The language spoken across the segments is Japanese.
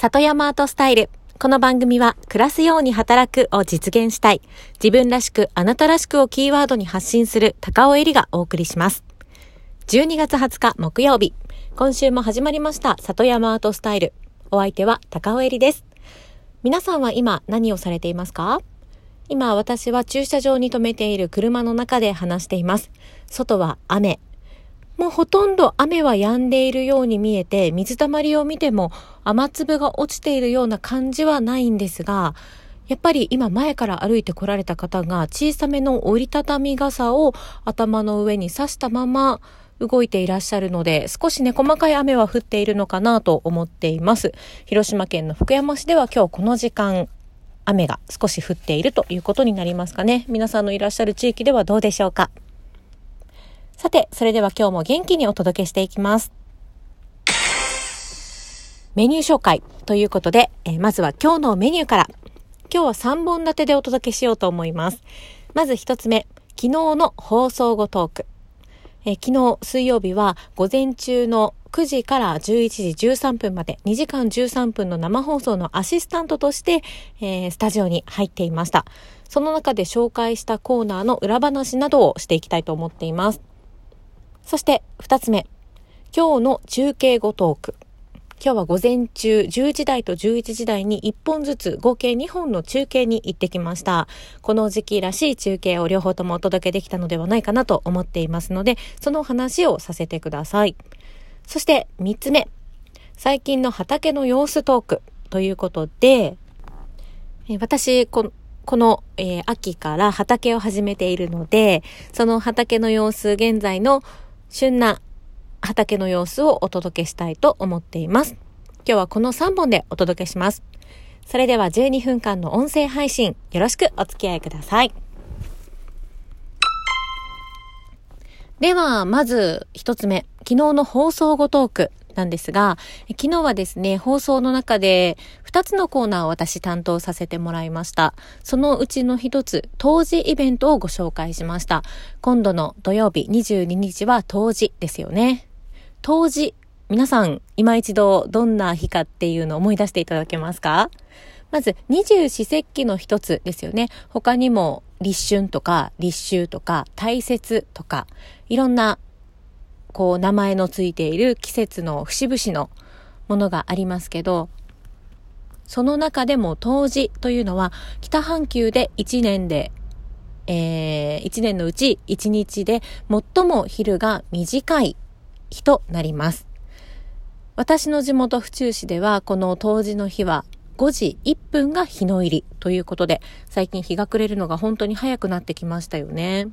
里山アートスタイル。この番組は、暮らすように働くを実現したい。自分らしく、あなたらしくをキーワードに発信する高尾恵里がお送りします。12月20日木曜日。今週も始まりました、里山アートスタイル。お相手は高尾恵里です。皆さんは今何をされていますか？今私は駐車場に停めている車の中で話しています。外は雨、もうほとんど雨は止んでいるように見えて、水たまりを見ても雨粒が落ちているような感じはないんですが、やっぱり今前から歩いて来られた方が小さめの折りたたみ傘を頭の上に刺したまま動いていらっしゃるので、少しね、細かい雨は降っているのかなと思っています。広島県の福山市では今日この時間、雨が少し降っているということになりますかね。皆さんのいらっしゃる地域ではどうでしょうか。さて、それでは今日も元気にお届けしていきます。メニュー紹介ということで、え、まずは今日のメニューから。今日は3本立てでお届けしようと思います。まず1つ目、昨日の放送後トーク。え、昨日水曜日は午前中の9時から11時13分まで2時間13分の生放送のアシスタントとして、えー、スタジオに入っていました。その中で紹介したコーナーの裏話などをしていきたいと思っています。そして二つ目。今日の中継後トーク。今日は午前中10時台と11時台に1本ずつ合計2本の中継に行ってきました。この時期らしい中継を両方ともお届けできたのではないかなと思っていますので、その話をさせてください。そして3つ目。最近の畑の様子トークということで、私、ここの、えー、秋から畑を始めているので、その畑の様子、現在の旬な畑の様子をお届けしたいと思っています。今日はこの3本でお届けします。それでは12分間の音声配信よろしくお付き合いください。では、まず一つ目、昨日の放送後トーク。なんですが、昨日はですね、放送の中で2つのコーナーを私担当させてもらいました。そのうちの1つ、当時イベントをご紹介しました。今度の土曜日22日は当時ですよね。当時、皆さん、今一度どんな日かっていうのを思い出していただけますか？まず、二十四節気の一つですよね。他にも、立春とか、立秋とか、大雪とか、いろんなこう名前のついている季節の節々のものがありますけど、その中でも冬至というのは北半球で1年で、えー、1年のうち1日で最も昼が短い日となります。私の地元府中市ではこの冬至の日は5時1分が日の入りということで最近日が暮れるのが本当に早くなってきましたよね。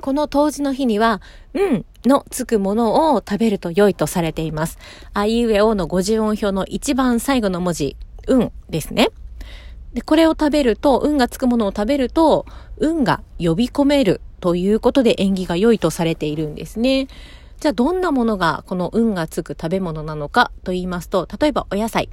この冬至の日には、うんのつくものを食べると良いとされています。あいうえおの50音表の一番最後の文字、うんですね。で、これを食べると、運がつくものを食べると、運が呼び込めるということで縁起が良いとされているんですね。じゃあどんなものがこの運がつく食べ物なのかと言いますと、例えばお野菜、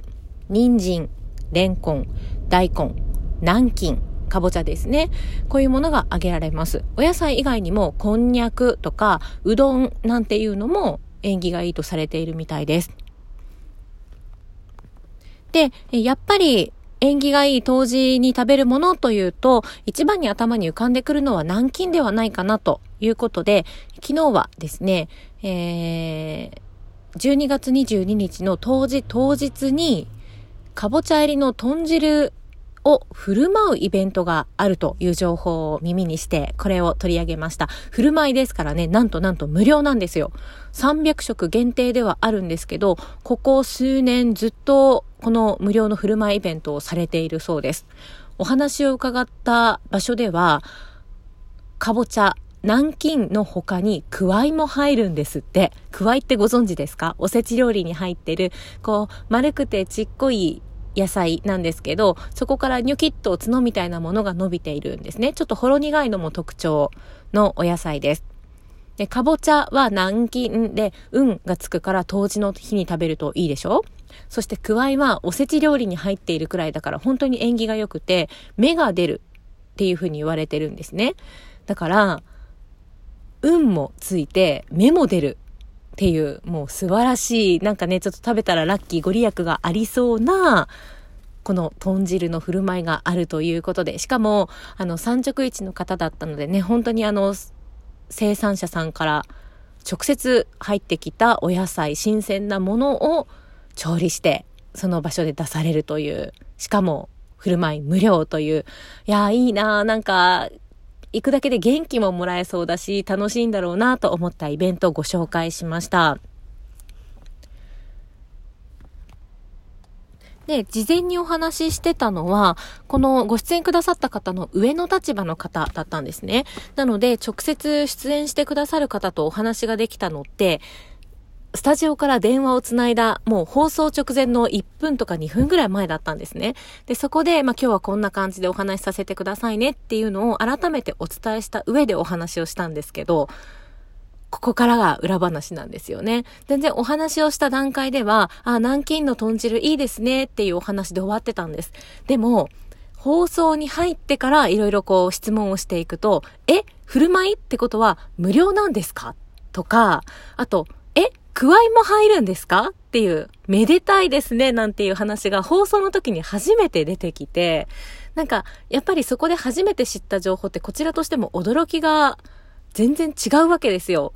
人参、レンコン、大根、南京、かぼちゃですね。こういうものが挙げられます。お野菜以外にも、こんにゃくとか、うどんなんていうのも縁起がいいとされているみたいです。で、やっぱり縁起がいい冬至に食べるものというと、一番に頭に浮かんでくるのは南京ではないかなということで、昨日はですね、えー、12月22日の冬至当日に、かぼちゃ入りの豚汁を振る舞うイベントがあるという情報を耳にして、これを取り上げました。振る舞いですからね、なんとなんと無料なんですよ。300食限定ではあるんですけど、ここ数年ずっとこの無料の振る舞いイベントをされているそうです。お話を伺った場所では、かぼちゃ、南京の他に、くわいも入るんですって。くわいってご存知ですか？おせち料理に入ってる、こう、丸くてちっこい野菜なんですけど、そこからニョキッと角みたいなものが伸びているんですね。ちょっとほろ苦いのも特徴のお野菜です。で、かぼちゃは南京で、運がつくから当時の日に食べるといいでしょ？そしてくわいはおせち料理に入っているくらいだから本当に縁起が良くて、芽が出るっていうふうに言われてるんですね。だから、運もついて、芽も出るっていう、もう素晴らしい、なんかね、ちょっと食べたらラッキーご利益がありそうな、この豚汁の振る舞いがあるということで、しかも、あの、産直市の方だったのでね、本当にあの、生産者さんから直接入ってきたお野菜、新鮮なものを調理して、その場所で出されるという、しかも、振る舞い無料という、いやいいななんか、行くだけで元気ももらえそうだし、楽しいんだろうなと思ったイベントをご紹介しました。で、事前にお話ししてたのは、このご出演くださった方の上の立場の方だったんですね。なので、直接出演してくださる方とお話ができたのって、スタジオから電話をつないだ、もう放送直前の1分とか2分ぐらい前だったんですね。で、そこで、まあ今日はこんな感じでお話しさせてくださいねっていうのを改めてお伝えした上でお話をしたんですけど、ここからが裏話なんですよね。全然お話をした段階では、あ、南京の豚汁いいですねっていうお話で終わってたんです。でも、放送に入ってからいろいろこう質問をしていくと、え、振る舞いってことは無料なんですか？とか、あと、くわいも入るんですか？っていう、めでたいですね、なんていう話が放送の時に初めて出てきて、なんか、やっぱりそこで初めて知った情報ってこちらとしても驚きが全然違うわけですよ。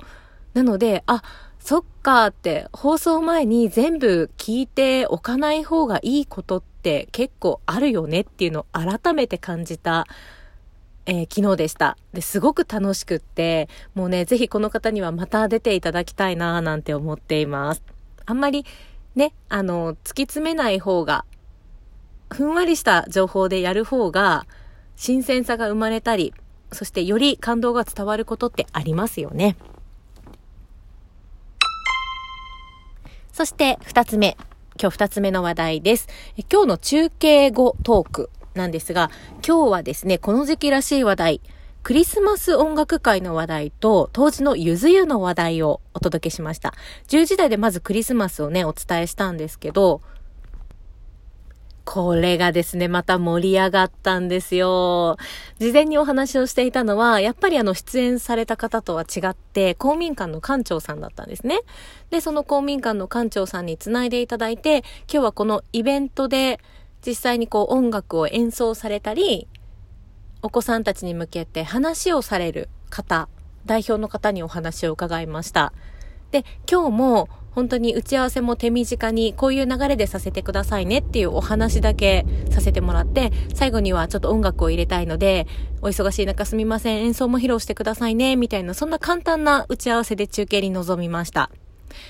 なので、あ、そっかーって、放送前に全部聞いておかない方がいいことって結構あるよねっていうのを改めて感じた、えー、昨日でした。で、すごく楽しくって、もうね、ぜひこの方にはまた出ていただきたいなぁなんて思っています。あんまりね、あの、突き詰めない方が、ふんわりした情報でやる方が、新鮮さが生まれたり、そしてより感動が伝わることってありますよね。そして二つ目。今日二つ目の話題です。今日の中継後トークなんですが、今日はですね、この時期らしい話題、クリスマス音楽会の話題と、当時のゆず湯の話題をお届けしました。10時台でまずクリスマスをね、お伝えしたんですけど、これがですね、また盛り上がったんですよ。事前にお話をしていたのは、やっぱりあの出演された方とは違って、公民館の館長さんだったんですね。で、その公民館の館長さんにつないでいただいて、今日はこのイベントで実際にこう音楽を演奏されたり、お子さんたちに向けて話をされる方、代表の方にお話を伺いました。で、今日も本当に打ち合わせも手短にこういう流れでさせてくださいねっていうお話だけさせてもらって、最後にはちょっと音楽を入れたいので、お忙しい中すみません、演奏も披露してくださいね、みたいな、そんな簡単な打ち合わせで中継に臨みました。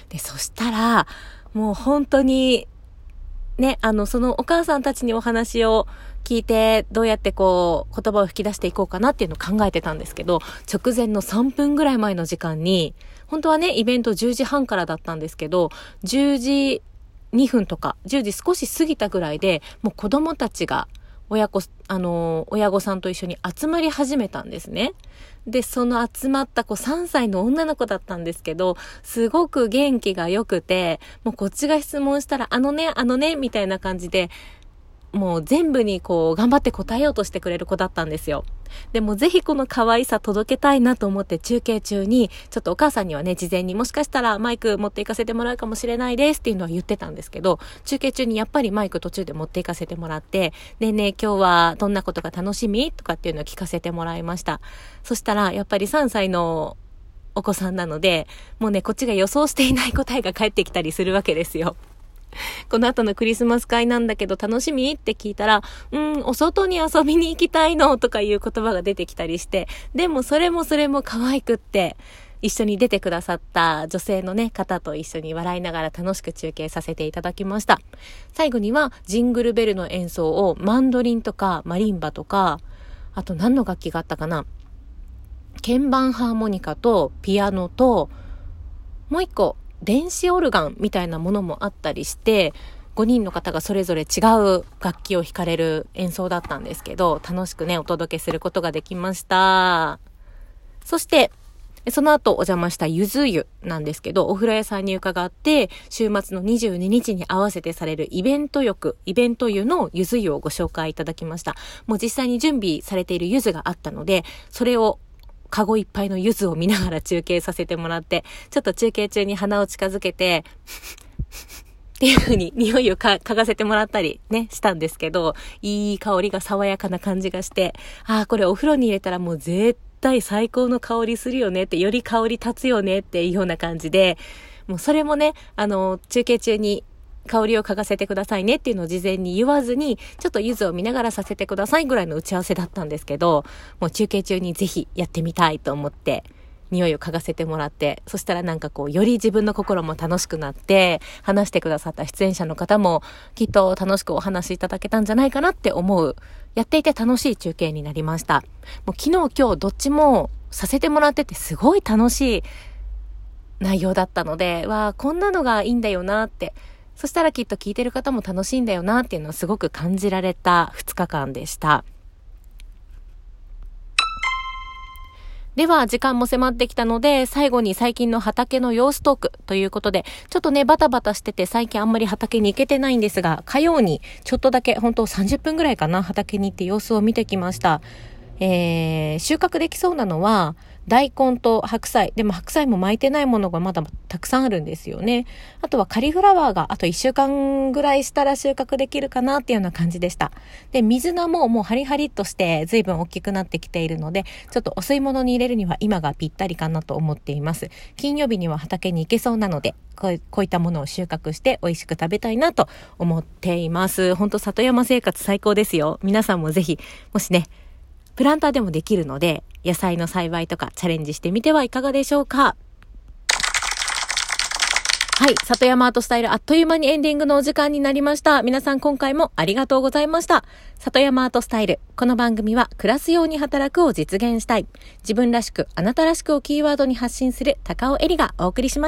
で、そしたら、もう本当に、ね、あの、そのお母さんたちにお話を聞いて、どうやってこう、言葉を吹き出していこうかなっていうのを考えてたんですけど、直前の3分ぐらい前の時間に、本当はね、イベント10時半からだったんですけど、10時2分とか、10時少し過ぎたぐらいで、もう子供たちが、親子、あの、親御さんと一緒に集まり始めたんですね。で、その集まった子3歳の女の子だったんですけど、すごく元気が良くて、もうこっちが質問したら、あのね、あのね、みたいな感じで、もう全部にこう頑張って答えようとしてくれる子だったんですよ。でもぜひこの可愛さ届けたいなと思って中継中に、ちょっとお母さんにはね、事前にもしかしたらマイク持っていかせてもらうかもしれないですっていうのは言ってたんですけど、中継中にやっぱりマイク途中で持っていかせてもらって、ねえね今日はどんなことが楽しみとかっていうのを聞かせてもらいました。そしたらやっぱり3歳のお子さんなので、もうね、こっちが予想していない答えが返ってきたりするわけですよ。この後のクリスマス会なんだけど楽しみ？って聞いたら、うん、お外に遊びに行きたいの？とかいう言葉が出てきたりして、でもそれもそれも可愛くって、一緒に出てくださった女性のね、方と一緒に笑いながら楽しく中継させていただきました。最後にはジングルベルの演奏をマンドリンとかマリンバとか、あと何の楽器があったかな？鍵盤ハーモニカとピアノと、もう一個電子オルガンみたいなものもあったりして、5人の方がそれぞれ違う楽器を弾かれる演奏だったんですけど、楽しくね、お届けすることができました。そして、その後お邪魔したゆず湯なんですけど、お風呂屋さんに伺って、週末の22日に合わせてされるイベント浴、イベント湯のゆず湯をご紹介いただきました。もう実際に準備されているゆずがあったので、それをカゴいっぱいの柚子を見ながら中継させてもらって、ちょっと中継中に鼻を近づけて、っていう風に匂いを嗅がせてもらったりね、したんですけど、いい香りが爽やかな感じがして、ああ、これお風呂に入れたらもう絶対最高の香りするよねって、より香り立つよねっていうような感じで、もうそれもね、あの、中継中に香りを嗅がせてくださいねっていうのを事前に言わずに、ちょっと柚子を見ながらさせてくださいぐらいの打ち合わせだったんですけど、もう中継中にぜひやってみたいと思って、匂いを嗅がせてもらって、そしたらなんかこう、より自分の心も楽しくなって、話してくださった出演者の方も、きっと楽しくお話しいただけたんじゃないかなって思う、やっていて楽しい中継になりました。もう昨日今日どっちもさせてもらっててすごい楽しい内容だったので、わあ、こんなのがいいんだよなって、そしたらきっと聞いてる方も楽しいんだよなっていうのをすごく感じられた2日間でした。では、時間も迫ってきたので、最後に最近の畑の様子トークということで、ちょっとね、バタバタしてて、最近あんまり畑に行けてないんですが、火曜にちょっとだけ、本当30分ぐらいかな、畑に行って様子を見てきました。えー、収穫できそうなのは、大根と白菜。でも白菜も巻いてないものがまだたくさんあるんですよね。あとはカリフラワーがあと1週間ぐらいしたら収穫できるかなっていうような感じでした。で、水菜ももうハリハリっとして随分大きくなってきているので、ちょっとお吸い物に入れるには今がぴったりかなと思っています。金曜日には畑に行けそうなので、こうこういったものを収穫して美味しく食べたいなと思っています。ほんと里山生活最高ですよ。皆さんもぜひ、もしね、プランターでもできるので、野菜の栽培とかチャレンジしてみてはいかがでしょうかはい。里山アートスタイルあっという間にエンディングのお時間になりました。皆さん今回もありがとうございました。里山アートスタイル。この番組は暮らすように働くを実現したい。自分らしく、あなたらしくをキーワードに発信する高尾エリがお送りしました。